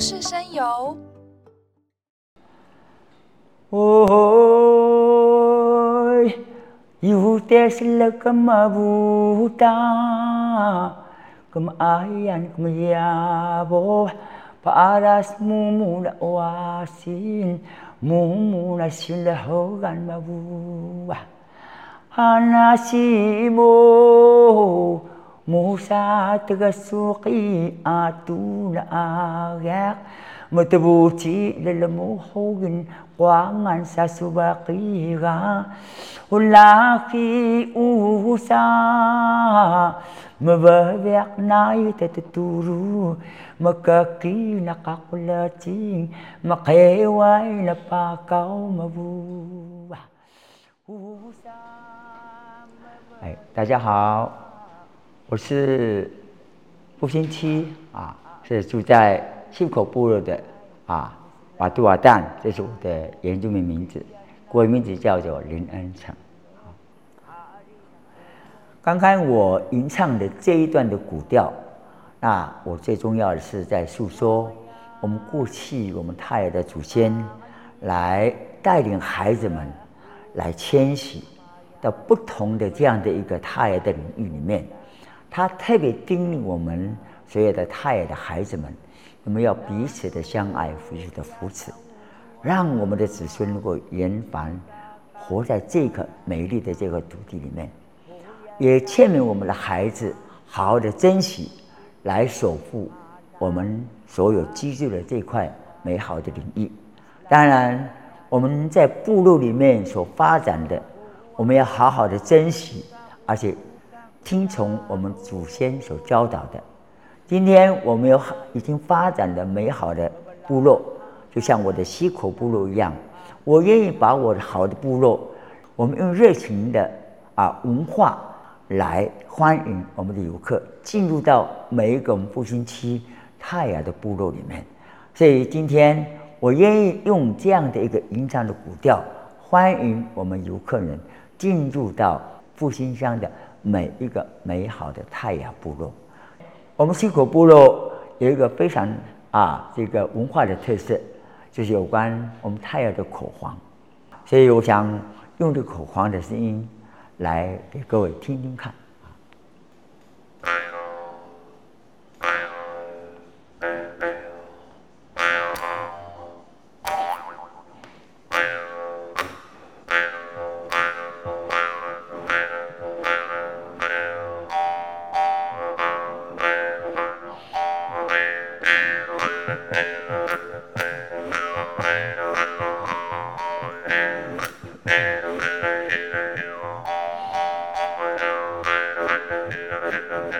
Sesayu, ohoy, yuhute sila kumabuta, kumayan, kumiyabo, paras mumula, wasin mumula, sila ho ganmabu, hanasimo. Musa tagasuki atuna agak Matabuti lalamuhogin Wangan sa subakira Ulaki usa Mababyak na itatuturo Makaki nakakulating Makeway na pakaw mabuwa 哎，大家好，我是步星七啊，是住在信口部落的啊瓦杜瓦旦，这是我的原住民名字，国语名字叫做林恩成。刚刚我吟唱的这一段的古调，那我最重要的是在诉说我们过去我们泰雅的祖先来带领孩子们来迁徙到不同的这样的一个泰雅的领域里面，他特别叮咛我们所有的泰雅的孩子们，我们要彼此的相爱，彼此的扶持，让我们的子孙能够延繁活在这个美丽的这个土地里面。也劝勉我们的孩子好好的珍惜，来守护我们所有居住的这块美好的领域。当然，我们在部落里面所发展的，我们要好好的珍惜，而且听从我们祖先所教导的。今天我们有已经发展的美好的部落，就像我的西口部落一样，我愿意把我的好的部落，我们用热情的啊文化。来欢迎我们的游客进入到每一个我们复兴区泰雅的部落里面，所以今天我愿意用这样的一个吟唱的古调，欢迎我们游客人进入到复兴乡的每一个美好的太阳部落。我们西口部落有一个非常啊这个文化的特色，就是有关我们太阳的口簧，所以我想用这口簧的声音。来给各位听听看。Hello,